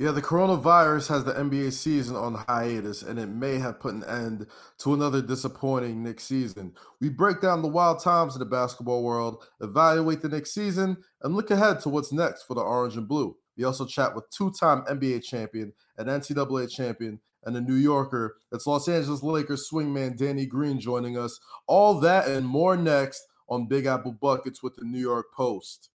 Yeah, the coronavirus has the NBA season on hiatus, and it may have put an end to another disappointing Knicks season. We break down the wild times in the basketball world, evaluate the Knicks season, and look ahead to what's next for the Orange and Blue. We also chat with two-time NBA champion and NCAA champion and a New Yorker. It's Los Angeles Lakers swingman Danny Green joining us. All that and more next on Big Apple Buckets with the New York Post.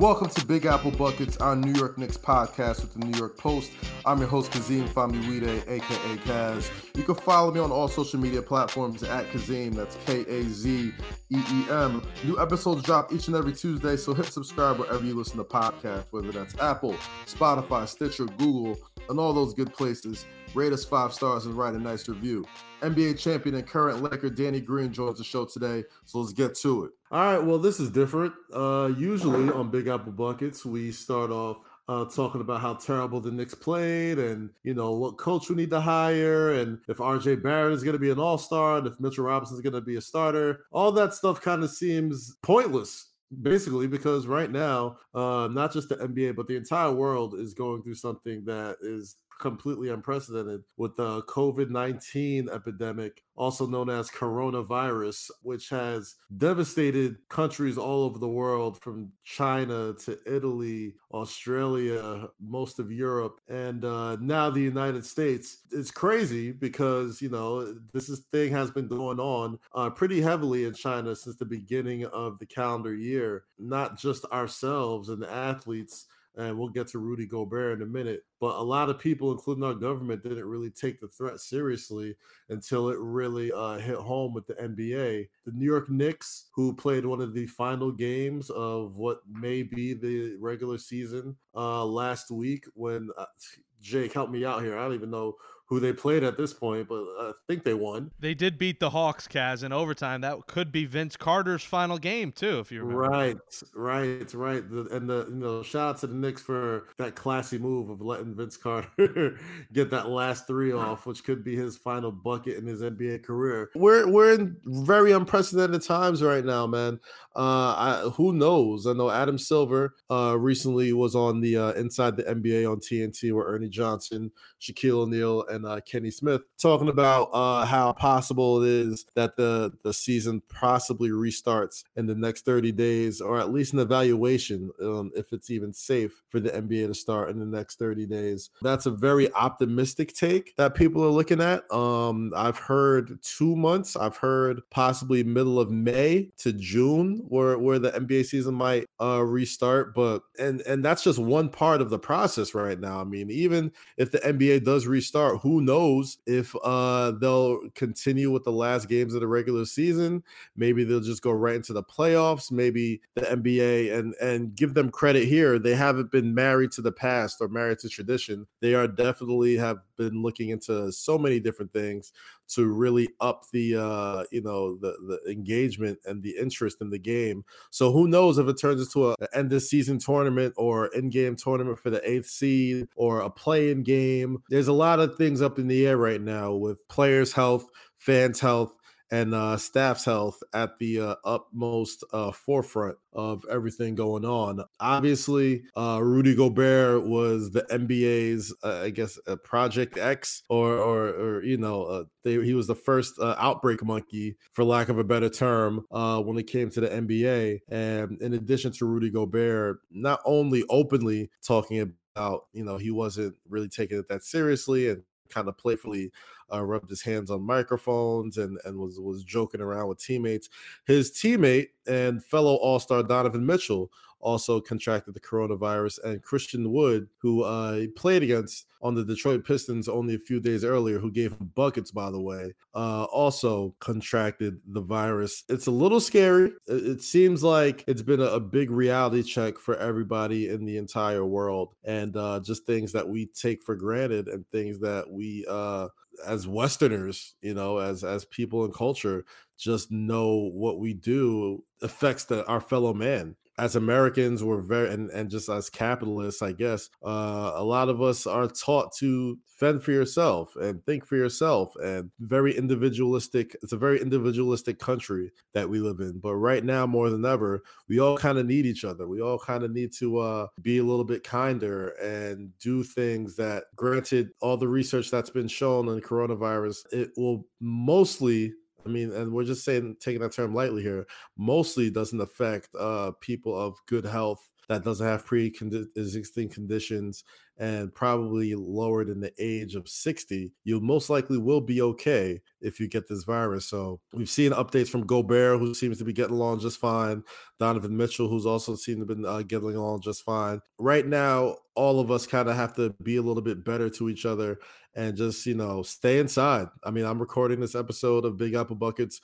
Welcome to Big Apple Buckets, our New York Knicks podcast with the New York Post. I'm your host, Kazeem Famuyide, aka Kaz. You can follow me on all social media platforms at Kazeem, that's K A Z E E M. New episodes drop each and every Tuesday, so hit subscribe wherever you listen to podcasts, whether that's Apple, Spotify, Stitcher, Google, and all those good places. Rate us five stars and write a nice review. NBA champion and current Laker Danny Green joins the show today, so let's get to it. All right, well, this is different. Uh, usually on Big Apple Buckets, we start off uh, talking about how terrible the Knicks played and, you know, what coach we need to hire and if RJ Barrett is going to be an all star and if Mitchell Robinson is going to be a starter. All that stuff kind of seems pointless basically because right now uh not just the nba but the entire world is going through something that is completely unprecedented with the COVID 19 epidemic, also known as coronavirus, which has devastated countries all over the world from China to Italy, Australia, most of Europe, and uh, now the United States. It's crazy because, you know, this is, thing has been going on uh, pretty heavily in China since the beginning of the calendar year, not just ourselves and the athletes and we'll get to Rudy Gobert in a minute. But a lot of people, including our government, didn't really take the threat seriously until it really uh, hit home with the NBA. The New York Knicks, who played one of the final games of what may be the regular season uh, last week, when uh, Jake helped me out here. I don't even know who they played at this point, but I think they won. They did beat the Hawks, Kaz, in overtime. That could be Vince Carter's final game too, if you remember. Right, right, right. The, and the you know, shout out to the Knicks for that classy move of letting Vince Carter get that last three off, which could be his final bucket in his NBA career. We're we're in very unprecedented times right now, man. Uh, I, who knows? I know Adam Silver uh, recently was on the uh, Inside the NBA on TNT, where Ernie Johnson, Shaquille O'Neal, and uh, Kenny Smith talking about uh, how possible it is that the the season possibly restarts in the next 30 days, or at least an evaluation um, if it's even safe for the NBA to start in the next 30 days. That's a very optimistic take that people are looking at. Um, I've heard two months. I've heard possibly middle of May to June, where where the NBA season might uh, restart. But and and that's just one part of the process right now. I mean, even if the NBA does restart, who knows if uh, they'll continue with the last games of the regular season? Maybe they'll just go right into the playoffs. Maybe the NBA and and give them credit here. They haven't been married to the past or married to tradition. They are definitely have been looking into so many different things to really up the uh, you know the the engagement and the interest in the game. So who knows if it turns into a end of season tournament or in game tournament for the eighth seed or a play in game. There's a lot of things up in the air right now with players' health, fans' health, and uh, staff's health at the uh, utmost uh, forefront of everything going on. Obviously, uh, Rudy Gobert was the NBA's, uh, I guess, Project X, or, or, or you know, uh, they, he was the first outbreak monkey, for lack of a better term, when it came to the NBA. And in addition to Rudy Gobert, not only openly talking about, you know, he wasn't really taking it that seriously and kind of playfully uh, rubbed his hands on microphones and and was was joking around with teammates. His teammate and fellow All Star Donovan Mitchell also contracted the coronavirus, and Christian Wood, who uh, played against on the Detroit Pistons only a few days earlier, who gave him buckets, by the way, uh, also contracted the virus. It's a little scary. It, seems like it's been a, big reality check for everybody in the entire world, and uh, just things that we take for granted and things that we uh, as westerners you know as as people in culture just know what we do affects the, our fellow man as Americans, we're very and, and just as capitalists, I guess, uh, a lot of us are taught to fend for yourself and think for yourself and very individualistic it's a very individualistic country that we live in. But right now more than ever we all kind of need each other. We all kind of need to uh, be a little bit kinder and do things that granted all the research that's been shown on coronavirus it will mostly I mean, and we're just saying taking that term lightly here. Mostly doesn't affect uh, people of good health that doesn't have pre-existing conditions and probably lower than the age of 60, you most likely will be okay if you get this virus. So we've seen updates from Gobert, who seems to be getting along just fine. Donovan Mitchell, who's also seemed to be uh, getting along just fine. Right now, all of us kind of have to be a little bit better to each other and just you know stay inside. I mean, I'm recording this episode of Big Apple Buckets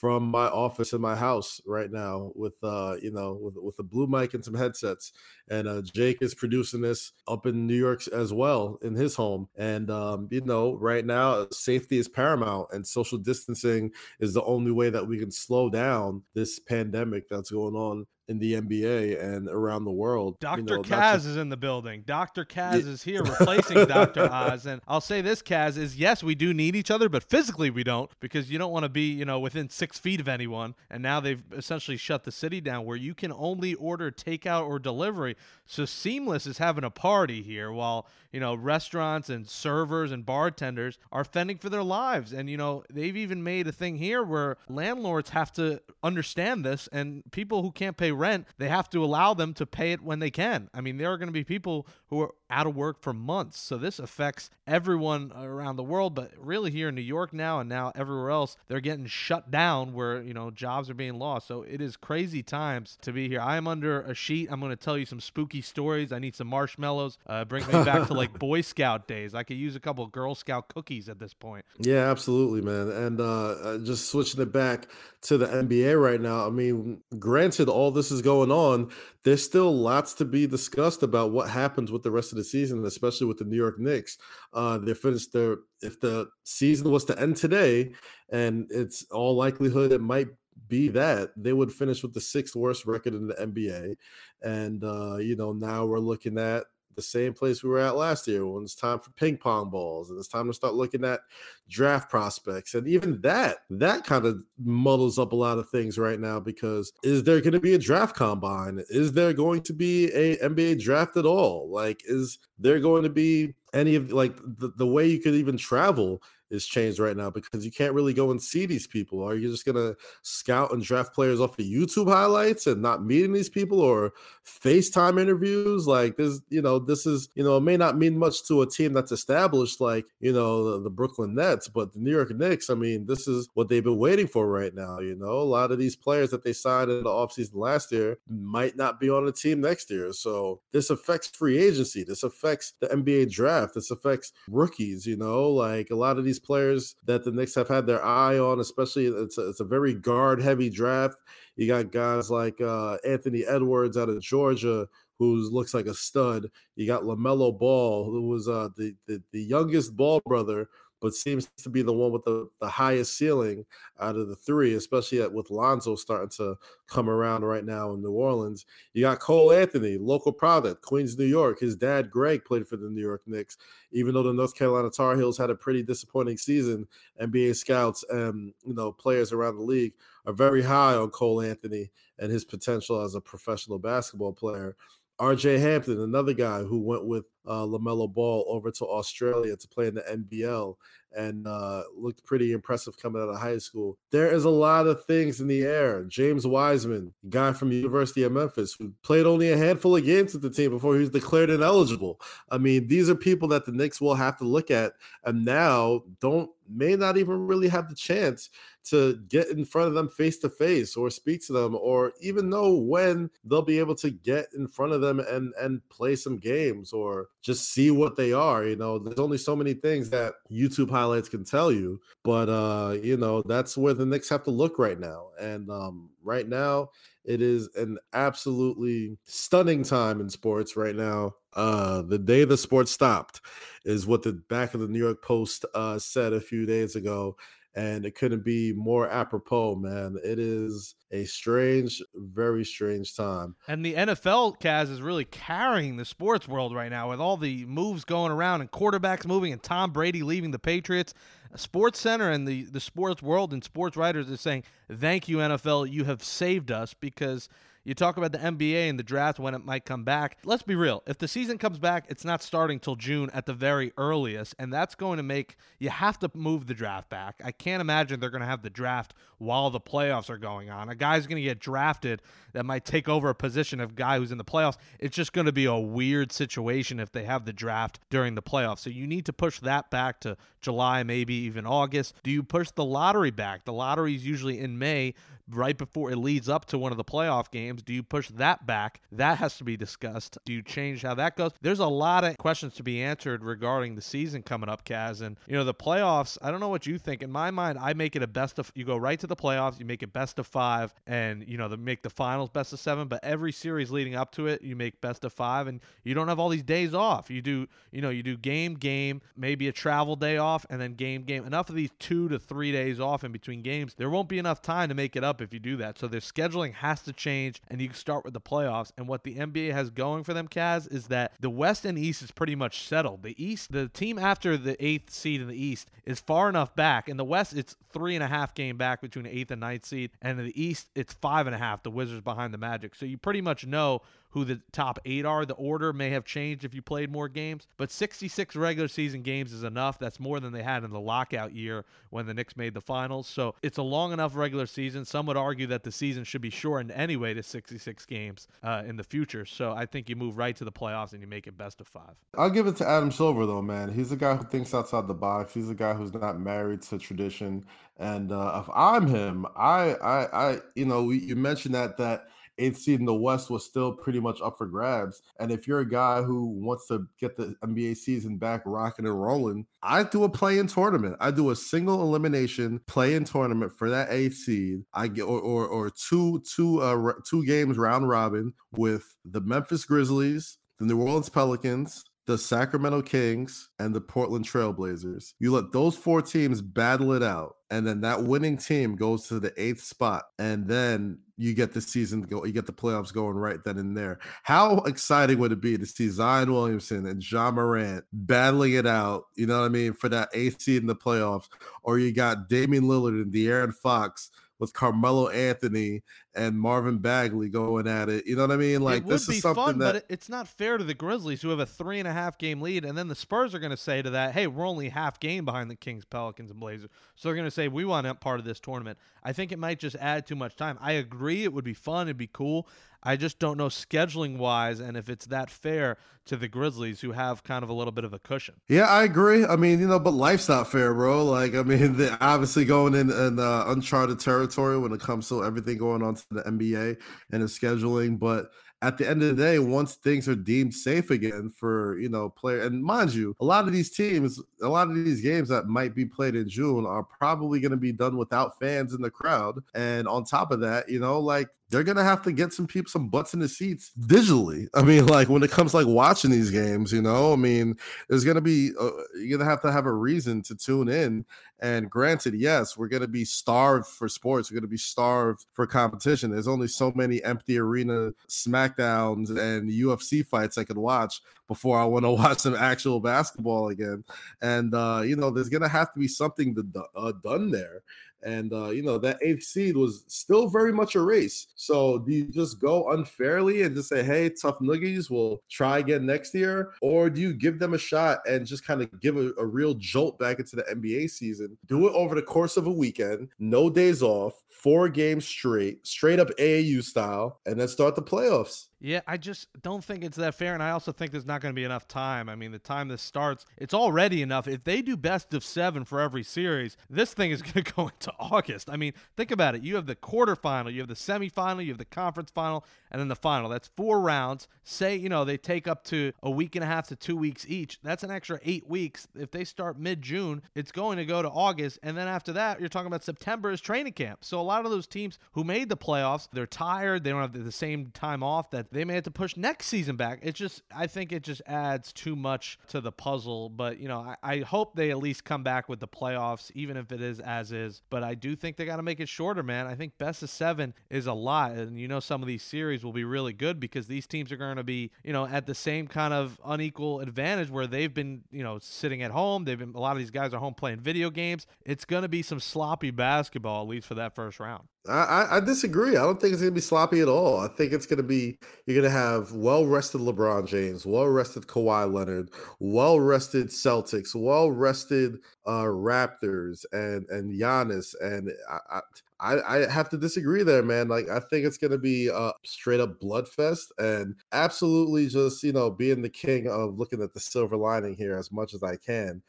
from my office in my house right now with uh you know with with a blue mic and some headsets and uh Jake is producing this up in New York as well in his home and um you know right now safety is paramount and social distancing is the only way that we can slow down this pandemic that's going on in the NBA and around the world. Dr. You know, Kaz just... is in the building. Dr. Kaz yeah. is here replacing Dr. Oz. And I'll say this, Kaz, is yes, we do need each other, but physically we don't because you don't want to be, you know, within six feet of anyone. And now they've essentially shut the city down where you can only order takeout or delivery. So Seamless is having a party here while, you know, restaurants and servers and bartenders are fending for their lives. And, you know, they've even made a thing here where landlords have to understand this and people who can't pay rent, they have to allow them to pay it when they can. I mean, there are going to be people who are out of work for months. So this affects everyone around the world, but really here in New York now and now everywhere else, they're getting shut down where, you know, jobs are being lost. So it is crazy times to be here. I am under a sheet. I'm going to tell you some spooky stories. I need some marshmallows. Uh, bring me back to like Boy Scout days. I could use a couple Girl Scout cookies at this point. Yeah, absolutely, man. And uh, uh just switching it back to the NBA right now. I mean, granted, all this is going on, there's still lots to be discussed about what happens with the rest of the season, especially with the New York Knicks. Uh, they finished their if the season was to end today, and it's all likelihood it might be that they would finish with the sixth worst record in the NBA. And uh, you know, now we're looking at the same place we were at last year when it's time for ping pong balls and it's time to start looking at draft prospects. And even that, that kind of muddles up a lot of things right now because is there going to be a draft combine? Is there going to be a NBA draft at all? Like, is there going to be any of like the, the way you could even travel is changed right now because you can't really go and see these people. Are you just gonna scout and draft players off of YouTube highlights and not meeting these people or FaceTime interviews? Like this, you know, this is, you know, it may not mean much to a team that's established like, you know, the, the Brooklyn Nets, but the New York Knicks, I mean, this is what they've been waiting for right now. You know, a lot of these players that they signed in the offseason last year might not be on the team next year. So this affects free agency. This affects the NBA draft. This affects rookies, you know, like a lot of these these players that the Knicks have had their eye on, especially it's a, it's a very guard heavy draft. You got guys like uh, Anthony Edwards out of Georgia, who looks like a stud. You got LaMelo Ball, who was uh, the, the, the youngest Ball brother but seems to be the one with the, the highest ceiling out of the three, especially at, with Lonzo starting to come around right now in New Orleans. You got Cole Anthony, local product, Queens, New York. His dad, Greg, played for the New York Knicks. Even though the North Carolina Tar Heels had a pretty disappointing season, NBA scouts and you know players around the league are very high on Cole Anthony and his potential as a professional basketball player. RJ Hampton, another guy who went with uh, LaMelo Ball over to Australia to play in the NBL and uh, looked pretty impressive coming out of high school. There is a lot of things in the air. James Wiseman, guy from University of Memphis, who played only a handful of games with the team before he was declared ineligible. I mean, these are people that the Knicks will have to look at, and now don't may not even really have the chance to get in front of them face to face or speak to them or even know when they'll be able to get in front of them and and play some games or just see what they are you know there's only so many things that youtube highlights can tell you but uh you know that's where the Knicks have to look right now and um right now it is an absolutely stunning time in sports right now uh, the day the sports stopped is what the back of the New York Post uh, said a few days ago. And it couldn't be more apropos, man. It is a strange, very strange time. And the NFL, Kaz, is really carrying the sports world right now with all the moves going around and quarterbacks moving and Tom Brady leaving the Patriots. Sports Center and the, the sports world and sports writers are saying, Thank you, NFL. You have saved us because – you talk about the NBA and the draft when it might come back. Let's be real. If the season comes back, it's not starting till June at the very earliest, and that's going to make you have to move the draft back. I can't imagine they're going to have the draft while the playoffs are going on. A guy's going to get drafted that might take over a position of guy who's in the playoffs. It's just going to be a weird situation if they have the draft during the playoffs. So you need to push that back to July, maybe even August. Do you push the lottery back? The lottery is usually in May right before it leads up to one of the playoff games? Do you push that back? That has to be discussed. Do you change how that goes? There's a lot of questions to be answered regarding the season coming up, Kaz. And, you know, the playoffs, I don't know what you think. In my mind, I make it a best of, you go right to the playoffs, you make it best of five, and, you know, the, make the finals best of seven. But every series leading up to it, you make best of five, and you don't have all these days off. You do, you know, you do game, game, maybe a travel day off, and then game, game. Enough of these two to three days off in between games. There won't be enough time to make it up up if you do that. So their scheduling has to change, and you can start with the playoffs. And what the NBA has going for them, Kaz, is that the West and East is pretty much settled. The East, the team after the eighth seed in the East is far enough back. In the West, it's three and a half game back between eighth and ninth seed, and in the East, it's five and a half. The Wizards behind the Magic. So you pretty much know who the top eight are. The order may have changed if you played more games, but 66 regular season games is enough. That's more than they had in the lockout year when the Knicks made the finals. So it's a long enough regular season. Some would argue that the season should be shortened anyway to 66 games uh, in the future. So I think you move right to the playoffs and you make it best of five. I'll give it to Adam Silver though, man. He's a guy who thinks outside the box. He's a guy who's not married to tradition. And uh, if I'm him, I, I, I, you know, you mentioned that that eighth seed in the West was still pretty much up for grabs. And if you're a guy who wants to get the NBA season back rocking and rolling, I do a play in tournament. I do a single elimination play in tournament for that eighth seed. I get or or, or two two uh two games round robin with the Memphis Grizzlies, the New Orleans Pelicans, the Sacramento Kings, and the Portland Trailblazers. You let those four teams battle it out, and then that winning team goes to the eighth spot, and then you get the season go, you get the playoffs going right then and there. How exciting would it be to see Zion Williamson and Ja Morant battling it out? You know what I mean for that eighth seed in the playoffs, or you got Damian Lillard and De'Aaron Fox with Carmelo Anthony and Marvin Bagley going at it. You know what I mean? Like this is something fun, that but it's not fair to the Grizzlies who have a three and a half game lead, and then the Spurs are going to say to that, "Hey, we're only half game behind the Kings, Pelicans, and Blazers." So they're going to say, "We want part of this tournament." I think it might just add too much time. I agree, it would be fun, it'd be cool. I just don't know scheduling wise and if it's that fair to the Grizzlies who have kind of a little bit of a cushion. Yeah, I agree. I mean, you know, but life's not fair, bro. Like, I mean, they're obviously going in, in uh, uncharted territory when it comes to everything going on the NBA and the scheduling. But at the end of the day, once things are deemed safe again for you know player, and mind you, a lot of these teams, a lot of these games that might be played in June are probably going to be done without fans in the crowd. And on top of that, you know, like they're gonna have to get some people some butts in the seats digitally. I mean, like when it comes like watching these games, you know, I mean, there's gonna be uh, you're gonna have to have a reason to tune in. And granted, yes, we're gonna be starved for sports. We're gonna be starved for competition. There's only so many empty arena Smackdowns and UFC fights I can watch before I want to watch some actual basketball again. And uh, you know, there's gonna have to be something to, uh, done there. And uh, you know that eighth seed was still very much a race. So do you just go unfairly and just say, "Hey, tough nuggies, we'll try again next year," or do you give them a shot and just kind of give a, a real jolt back into the NBA season? Do it over the course of a weekend, no days off, four games straight, straight up AAU style, and then start the playoffs. Yeah, I just don't think it's that fair. And I also think there's not going to be enough time. I mean, the time this starts, it's already enough. If they do best of seven for every series, this thing is going to go into August. I mean, think about it. You have the quarterfinal, you have the semifinal, you have the conference final, and then the final. That's four rounds. Say, you know, they take up to a week and a half to two weeks each. That's an extra eight weeks. If they start mid June, it's going to go to August. And then after that, you're talking about September is training camp. So a lot of those teams who made the playoffs, they're tired. They don't have the same time off that they may have to push next season back. It just, I think it just adds too much to the puzzle. But, you know, I, I hope they at least come back with the playoffs, even if it is as is. But I do think they got to make it shorter, man. I think best of seven is a lot. And, you know, some of these series will be really good because these teams are going to be, you know, at the same kind of unequal advantage where they've been, you know, sitting at home. They've been, a lot of these guys are home playing video games. It's going to be some sloppy basketball, at least for that first round. I, I disagree. I don't think it's going to be sloppy at all. I think it's going to be you're going to have well rested LeBron James, well rested Kawhi Leonard, well rested Celtics, well rested uh, Raptors, and and Giannis. And I, I I have to disagree there, man. Like I think it's going to be a straight up bloodfest, and absolutely just you know being the king of looking at the silver lining here as much as I can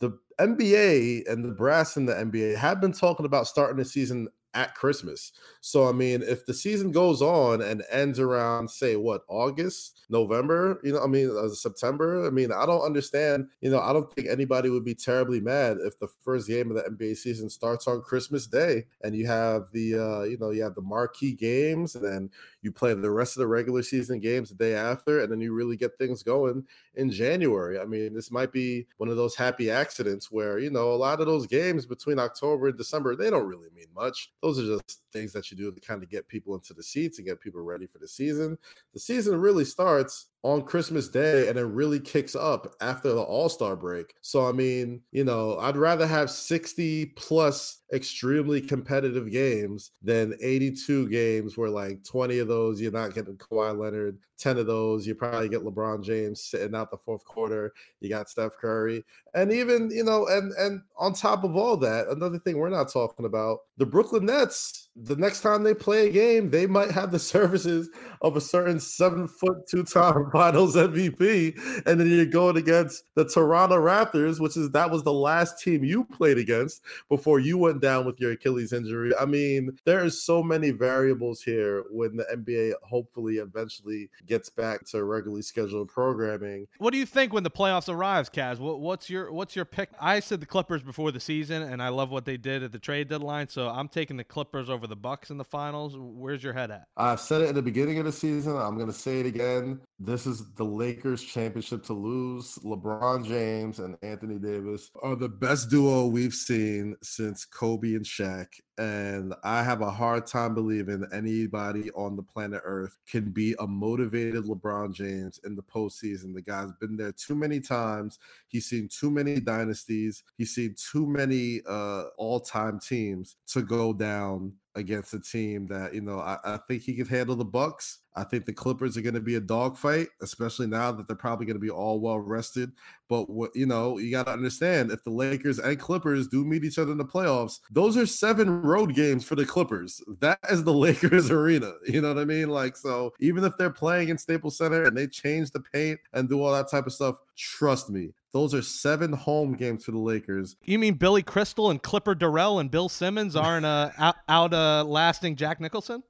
the NBA and the brass in the NBA have been talking about starting the season at Christmas. So I mean, if the season goes on and ends around say what August, November, you know, I mean uh, September, I mean, I don't understand, you know, I don't think anybody would be terribly mad if the first game of the NBA season starts on Christmas Day and you have the uh, you know, you have the marquee games and then you play the rest of the regular season games the day after and then you really get things going in January. I mean, this might be one of those happy accidents where, you know, a lot of those games between October and December, they don't really mean much those are just things that you do to kind of get people into the seats and get people ready for the season. The season really starts on Christmas Day and it really kicks up after the All Star break. So, I mean, you know, I'd rather have 60 plus extremely competitive games than 82 games where like 20 of those you're not getting Kawhi Leonard, 10 of those you probably get LeBron James sitting out the fourth quarter. You got Steph Curry. And even, you know, and and on top of all that, another thing we're not talking about, the Brooklyn Nets, the next time they play a game, they might have the services of a certain seven foot two time finals MVP. And then you're going against the Toronto Raptors, which is that was the last team you played against before you went down with your Achilles injury. I mean, there is so many variables here when the NBA hopefully eventually gets back to regularly scheduled programming. What do you think when the playoffs arrives, Kaz? What's your what's your pick? I said the Clippers before the season, and I love what they did at the trade deadline. So I'm taking the Clippers over the Bucks in the finals. Where's your head at? I've said it at the beginning of the season. I'm going to say it again. This is the Lakers championship to lose. LeBron James and Anthony Davis are the best duo we've seen since Kobe and Shaq. And I have a hard time believing anybody on the planet Earth can be a motivated LeBron James in the postseason. The guy's been there too many times. He's seen too many dynasties. He's seen too many uh, all-time teams to go down against a team that you know I, I think he could handle the Bucks. I think the Clippers are going to be a dogfight, especially now that they're probably going to be all well rested. But what you know, you got to understand if the Lakers and Clippers do meet each other in the playoffs, those are seven road games for the Clippers. That is the Lakers arena. You know what I mean? Like, so even if they're playing in Staples Center and they change the paint and do all that type of stuff, trust me, those are seven home games for the Lakers. You mean Billy Crystal and Clipper Darrell and Bill Simmons aren't uh, out, out uh, lasting Jack Nicholson?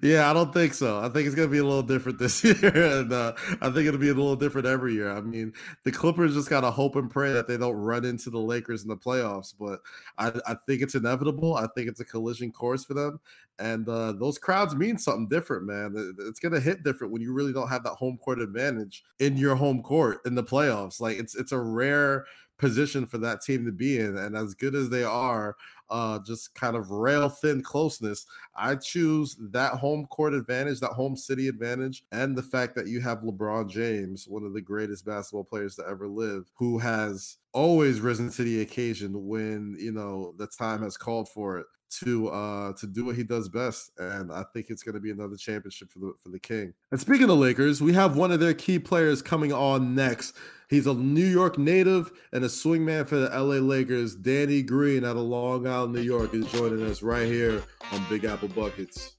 Yeah, I don't think so. I think it's going to be a little different this year, and uh, I think it'll be a little different every year. I mean, the Clippers just got to hope and pray that they don't run into the Lakers in the playoffs, but I, I think it's inevitable. I think it's a collision course for them, and uh, those crowds mean something different, man. It's gonna hit different when you really don't have that home court advantage in your home court in the playoffs. Like it's it's a rare position for that team to be in, and as good as they are, uh, just kind of rail thin closeness. I choose that home court advantage, that home city advantage, and the fact that you have LeBron James, one of the greatest basketball players to ever live, who has always risen to the occasion when you know the time has called for it to uh to do what he does best and i think it's going to be another championship for the for the king. And speaking of lakers we have one of their key players coming on next. He's a new york native and a swingman for the la lakers danny green out of long island new york is joining us right here on big apple buckets.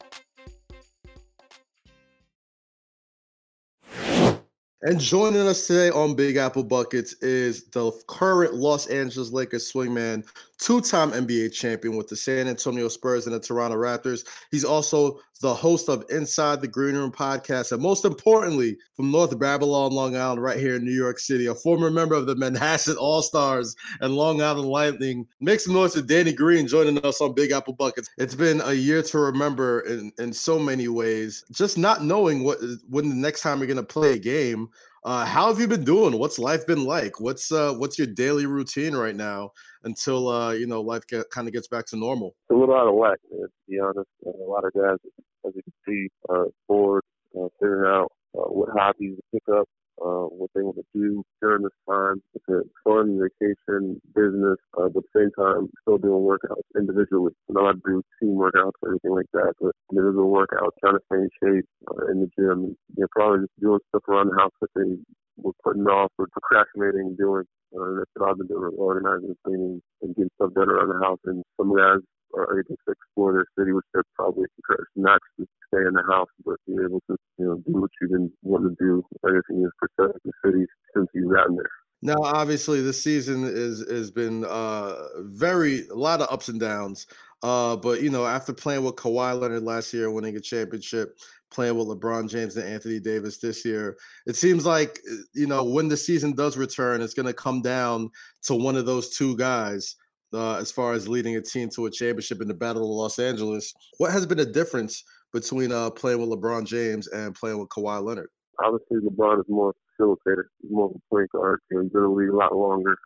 And joining us today on Big Apple Buckets is the current Los Angeles Lakers swingman, two-time NBA champion with the San Antonio Spurs and the Toronto Raptors. He's also the host of Inside the Green Room podcast, and most importantly, from North Babylon, Long Island, right here in New York City, a former member of the Manhasset All Stars and Long Island Lightning. Make some noise to Danny Green joining us on Big Apple Buckets. It's been a year to remember in, in so many ways. Just not knowing what when the next time you're going to play a game. Uh, how have you been doing? What's life been like? What's uh, what's your daily routine right now until uh, you know life get, kind of gets back to normal? It's a little out of whack, man. To be honest, a lot of guys, as you can see, are bored, uh, figuring out uh, what hobbies to pick up, uh, what they want to do during this time. It's a fun vacation business, uh, but at the same time, still doing workouts individually. Know I do team workouts or anything like that, but individual workouts, trying to stay in shape uh, in the gym. You know, probably just doing stuff around the house that they were putting off or procrastinating doing. Uh, that's what I've been doing, organizing, cleaning, and getting stuff done around the house. And some guys are able to explore their city, which they're probably encouraged not to stay in the house, but be able to, you know, do what you've been wanting to do. Everything is protect the city since you've gotten there. Now, obviously, this season is has been uh, very a lot of ups and downs. Uh, but you know, after playing with Kawhi Leonard last year, winning a championship, playing with LeBron James and Anthony Davis this year. It seems like uh, you know when the season does return, it's going to come down to one of those two guys uh, as far as leading a team to a championship in the Battle of Los Angeles. What has been the difference between uh, playing with LeBron James and playing with Kawhi Leonard? Obviously, LeBron is more facilitator. More of a point guard. He's a lot longer.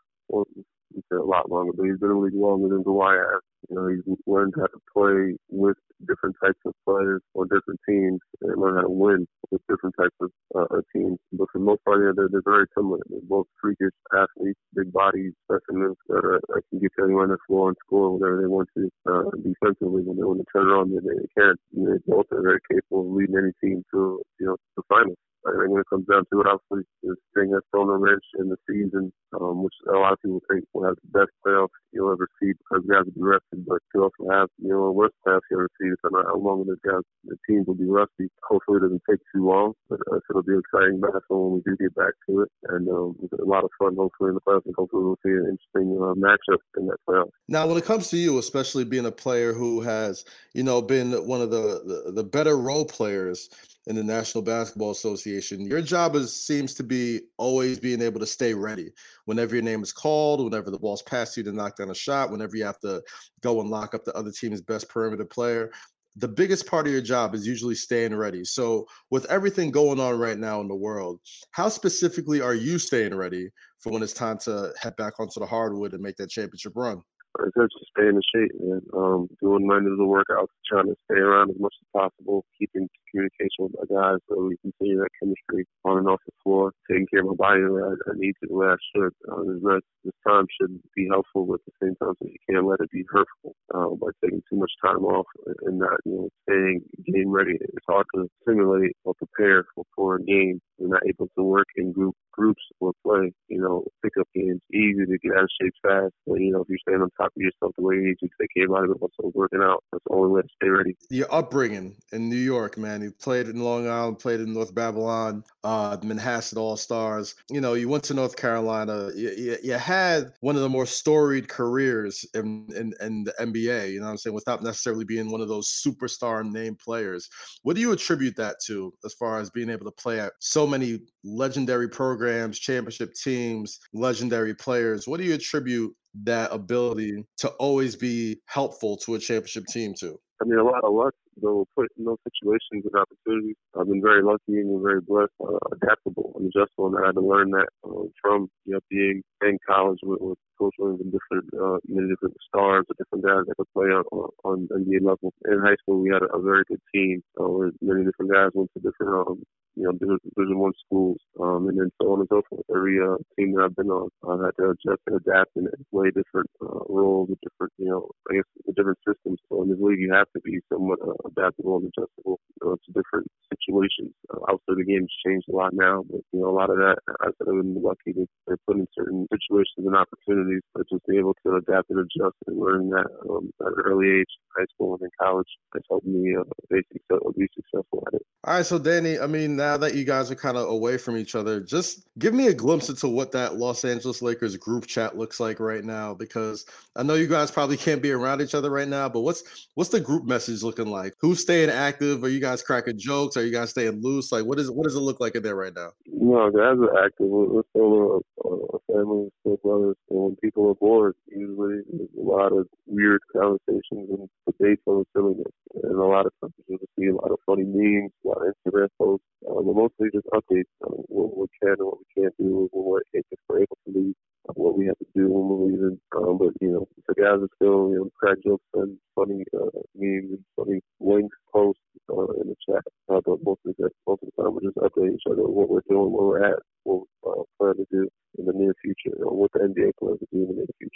Said a lot longer, but he's been in the league longer than Kawhi has. You know, he's learned how to play with different types of players on different teams and learn how to win with different types of uh, teams. But for the most part, yeah, they're, they're very similar. They're both freakish athletes, big bodies, specimens that, are, that can get to anyone on the floor and score whenever they want to. Uh, defensively, when they want to turn on, they, they can. They both are very capable of leading any team to, you know, the finals. I think when it comes down to it, obviously, the thing that's thrown a wrench in the season, um, which a lot of people think will have the best playoffs you'll ever see because guys will be rested, but you also have, you know, a worst playoffs you'll ever see depending on how long this guys, the teams will be rusty. Hopefully it doesn't take too long, but uh, it'll be exciting basketball when we do get back to it. And um, a lot of fun, hopefully, in the playoffs, and hopefully we'll see an interesting uh, matchup in that playoff. Now, when it comes to you, especially being a player who has, you know, been one of the, the, the better role players in the National Basketball Association. Your job is seems to be always being able to stay ready whenever your name is called, whenever the ball's passed you to knock down a shot, whenever you have to go and lock up the other team's best perimeter player. The biggest part of your job is usually staying ready. So, with everything going on right now in the world, how specifically are you staying ready for when it's time to head back onto the hardwood and make that championship run? it's just staying in shape, man. Um, doing my little workouts, trying to stay around as much as possible, keeping communication with my guys so we continue that chemistry on and off the floor, taking care of my body the way I, I need to, the way I should. Uh, this, not, this time should be helpful, but at the same time, so you can't let it be hurtful uh, by taking too much time off and not, you know, staying game ready. It's hard to simulate or prepare for, for a game. You're not able to work in group groups or play, you know, pickup games. Easy to get out of shape fast, but you know, if you're staying on top of yourself the way you need to, take care of it, also working out. That's the only way to stay ready. Your upbringing in New York, man. You played in Long Island, played in North Babylon, uh, Manhasset All Stars. You know, you went to North Carolina. You, you, you, had one of the more storied careers in, in, in the NBA. You know what I'm saying? Without necessarily being one of those superstar name players. What do you attribute that to, as far as being able to play at so many legendary programs, championship teams, legendary players? What do you attribute that ability to always be helpful to a championship team to? I mean, a lot of luck, though, put in those situations and opportunities. I've been very lucky and very blessed, uh, adaptable and adjustable, and I had to learn that uh, from you know being in college with, with Coach Williams and different uh, many different stars or different guys that could play on, on NBA level. In high school, we had a, very good team uh, where many different guys went to different um, you know, Division One schools, um, and then so on and so forth. Every uh, team that I've been on, I've had to adjust and adapt and play different uh, roles, with different, you know, I guess the different systems. So in this league, you have to be somewhat uh, adaptable and adjustable. You know, it's a different situations. Uh, obviously, the game's changed a lot now, but you know, a lot of that I said I've been lucky to they're put in certain situations and opportunities, but just be able to adapt and adjust and learn that um, at an early age, high school and in college, has helped me uh, be successful at it. All right, so Danny, I mean, now that you guys are kind of away from each other, just give me a glimpse into what that Los Angeles Lakers group chat looks like right now, because I know you guys probably can't be around each other right now, but what's what's the group message looking like? Who's staying active? Are you guys cracking jokes? Are you guys staying loose? Like, what is what does it look like in there right now? No, guys are active. We're still a, a family, still brothers. When people are bored, usually there's a lot of weird conversations and debates on silliness. And a lot of times you'll see a lot of funny memes, a lot of Instagram posts, uh, but mostly just updates on what we can and what we can't do when we're able to leave what we have to do when we're leaving. Um, but you know, the guys are still you know crack jokes and funny uh, memes and funny links posts uh, in the chat. Uh, but most of the most of the time we just update each other what we're doing, where we're at, what we uh, plan to do in the near future, or what the NBA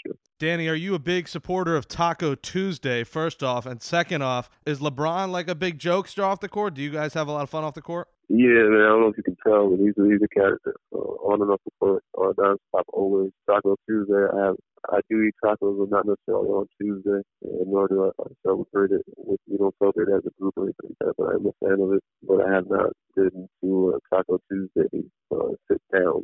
plans to do in the near future. Danny, are you a big supporter of Taco Tuesday? First off, and second off, is LeBron like a big jokester off the court? Do you guys have a lot of fun off the court? Yeah, man. I don't know if you can tell, but he's a, he's a character. Uh, on and off the court, uh, non-stop, always. Taco Tuesday, I have I do eat tacos, but not necessarily on Tuesday, and nor do I, I celebrate it. With, we don't celebrate it as a group or anything like that, but I'm a fan of it. But I have not been to a Taco Tuesday uh, sit down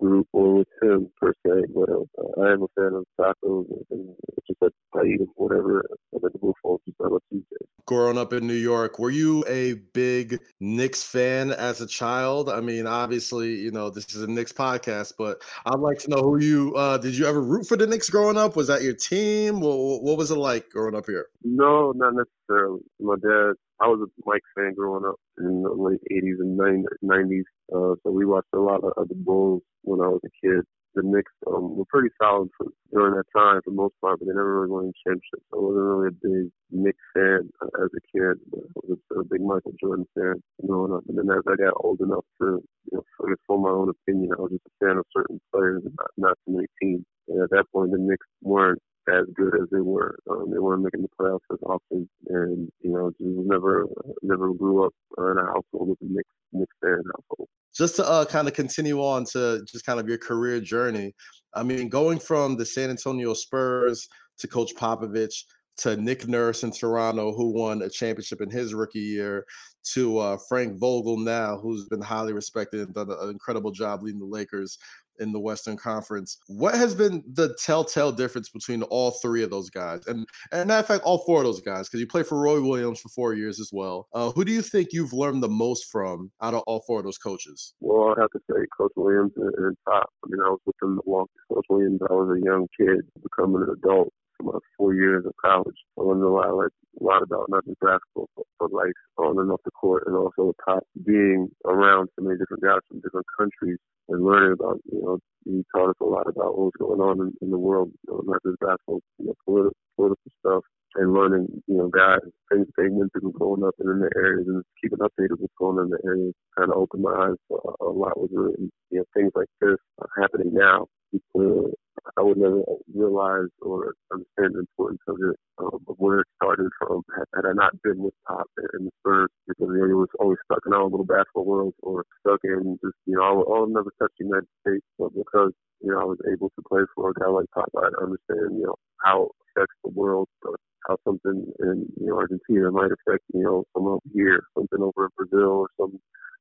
group or with him per se. But uh, I am a fan of tacos, and, just that I eat them whatever I'm in the mood for, just on Tuesday. Growing up in New York, were you a big Knicks fan as a child? I mean, obviously, you know this is a Knicks podcast, but I'd like to know who you uh, did. You ever root for the Knicks growing up? Was that your team? What, what was it like growing up here? No, not necessarily. My dad, I was a Mike fan growing up in the late 80s and 90s. Uh, so we watched a lot of, of the Bulls when I was a kid. The Knicks um, were pretty solid for, during that time for the most part, but they never really won championships. So I wasn't really a big Knicks fan uh, as a kid. But I was a, a big Michael Jordan fan growing up. And then as I got old enough to, you know, I guess form my own opinion, I was just a fan of certain players and not, not too many teams. And at that point, the Knicks weren't as good as they were. Um, they weren't making the playoffs as often, and you know, just never never grew up in a household with a Knicks Knicks fan household. Just to uh, kind of continue on to just kind of your career journey. I mean, going from the San Antonio Spurs to Coach Popovich to Nick Nurse in Toronto, who won a championship in his rookie year, to uh, Frank Vogel now, who's been highly respected and done an incredible job leading the Lakers in the Western Conference. What has been the telltale difference between all three of those guys? And and matter of fact, all four of those guys, because you played for Roy Williams for four years as well. Uh, who do you think you've learned the most from out of all four of those coaches? Well, I have to say Coach Williams and, and Pop. I mean, I was with him the longest. Coach Williams, I was a young kid becoming an adult my four years of college. I learned a lot, like a lot about not just basketball, but, but life on and off the court, and also Pop being around so many different guys from different countries and learning about, you know, he taught us a lot about what was going on in, in the world, you know, not just basketball, you know, political, political stuff, and learning, you know, guys, things they went through growing up and in the areas and keeping updated with what's going on in the area kind of opened my eyes a, a lot with really, you know, things like this happening now. People, I would never realize or understand the importance of it, um, of where it started from. Had, I not been with Pop and the Spurs, because you know, was always stuck in our little basketball world or stuck in just, you know, I'll, I'll never touch the United States, but because, you know, I was able to play for a guy like Pop, I understand, you know, how it affects the world, or how something in, you know, Argentina might affect, you know, someone over here, something over in Brazil or some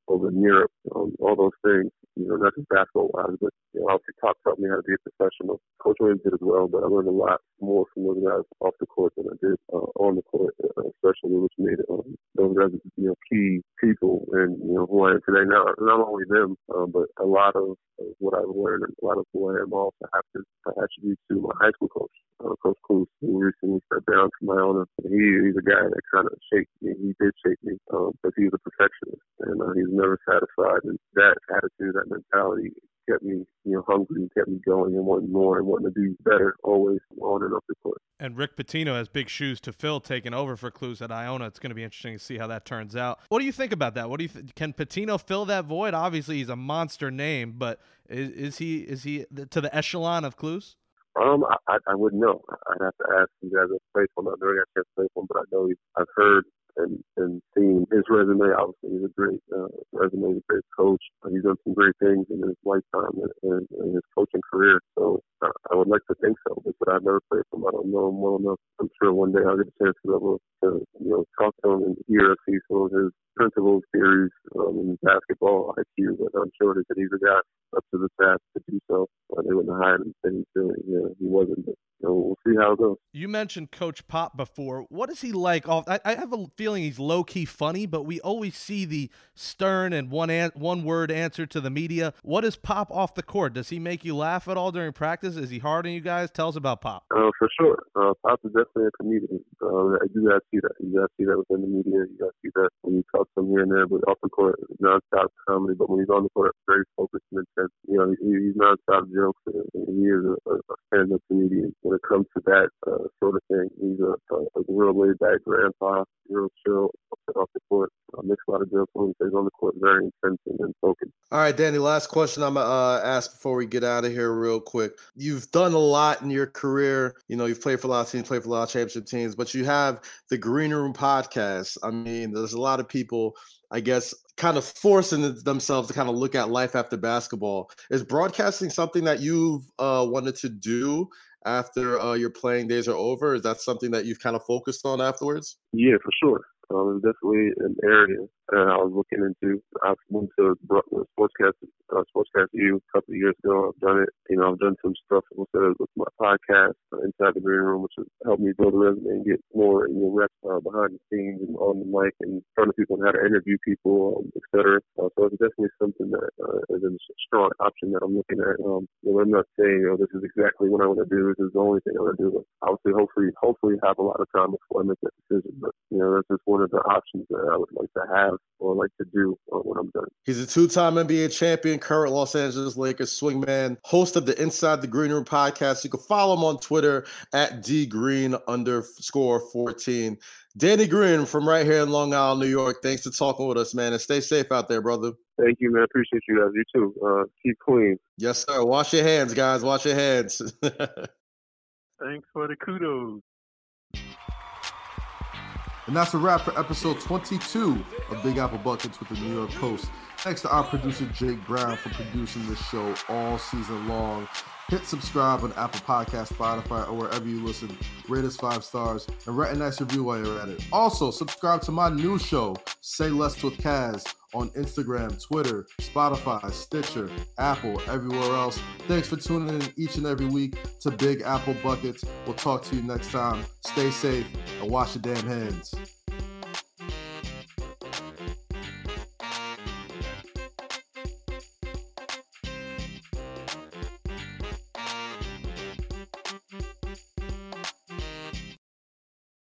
over in Europe, um, all those things, you know, not just basketball wise, but you know, obviously Pop taught me how to be a professional. Coach Williams did as well, but I learned a lot more from those guys off the court than I did uh, on the court, uh, especially which made um, those guys, you know, key people and, you know, who I am today. Now, not only them, um, but a lot of what I've learned and a lot of who I am also have to attribute to my high school coach, Cluess, who recently stepped down from Iona. He, he's a guy that kind of shaped me. He did shape me um, because he was a perfectionist and uh, he's never satisfied. And that attitude, that mentality kept me, you know, hungry, kept me going and wanting more and wanting to be better always on and off the court. And Rick Pitino has big shoes to fill, taking over for Cluess at Iona. It's going to be interesting to see how that turns out. What do you think about that? What do you th- can Pitino fill that void? Obviously, he's a monster name, but is, is he is he to the echelon of Cluess? Um, I, I wouldn't know. I'd have to ask you guys if play for him. I've never got a chance to for him, but I know he's, I've heard and and seeing his resume. Obviously, he's a great uh, resume, a great coach. He's done some great things in his lifetime and, and his coaching career. So uh, I would like to think so, but I've never played for him. I don't know him well enough. I'm sure one day I'll get a chance to be able to you know talk to him and hear see some of his principles, theories, um, in basketball IQ. But I'm sure that he's a guy up to the task to do so. They wouldn't have hired him he, you know, he wasn't. So we'll see how it goes. You mentioned Coach Pop before. What is he like? Off, I, I have a feeling he's low key funny, but we always see the stern and one an- one word answer to the media. What is Pop off the court? Does he make you laugh at all during practice? Is he hard on you guys? Tell us about Pop. Uh, for sure, uh, Pop is definitely a comedian. Uh, you guys see that. You guys see that within the media. You guys see that when you talk to him here and there. But off the court, nonstop comedy. But when he's on the court, very focused and intense. You know, he, he's nonstop jokes. He is a, a stand-up comedian when it comes to that uh, sort of thing. He's a, a, a real laid-back grandpa, real chill off the court. Uh, makes a lot of jokes when he stays on the court, very intense and focused. All right, Danny. Last question I'm gonna uh, ask before we get out of here, real quick. You've done a lot in your career. You know, you've played for a lot of teams, played for a lot of championship teams, but you have the Green Room podcast. I mean, there's a lot of people I guess, kind of forcing themselves to kind of look at life after basketball. Is broadcasting something that you've uh, wanted to do after uh, your playing days are over? Is that something that you've kind of focused on afterwards? Yeah, for sure. Um, definitely an area that I was looking into. I went to Sportscast, uh, Sportscast U a couple of years ago. I've done it. You know, I've done some stuff with, with my podcast, uh, Inside the Green Room, which has helped me build a resume and get more you know, reps uh, behind the scenes and on the mic and front of people and how to interview people, um, et cetera. Uh, so it's definitely something that uh, is a strong option that I'm looking at. Um, you know, I'm not saying, you know, this is exactly what I want to do. This is the only thing I want to do. Obviously, hopefully, hopefully have a lot of time before I make that decision. But, you know, that's just one of the options that I would like to have or like to do uh, when I'm done. He's a two-time NBA champion, current Los Angeles Lakers swingman, host of the Inside the Green Room podcast. You can follow him on Twitter at dgreen underscore 14. Danny Green from right here in Long Island, New York. Thanks for talking with us, man, and stay safe out there, brother. Thank you, man. Appreciate you guys. You too. Uh, keep clean. Yes, sir. Wash your hands, guys. Wash your hands. Thanks for the kudos. And that's a wrap for episode 22 of Big Apple Buckets with the New York Post. Thanks to our producer Jake Brown for producing this show all season long. Hit subscribe on Apple Podcast, Spotify, or wherever you listen. Rate us five stars and write a nice review while you're at it. Also, subscribe to my new show, Say Less with Kaz, on Instagram, Twitter, Spotify, Stitcher, Apple, everywhere else. Thanks for tuning in each and every week to Big Apple Buckets. We'll talk to you next time. Stay safe and wash your damn hands.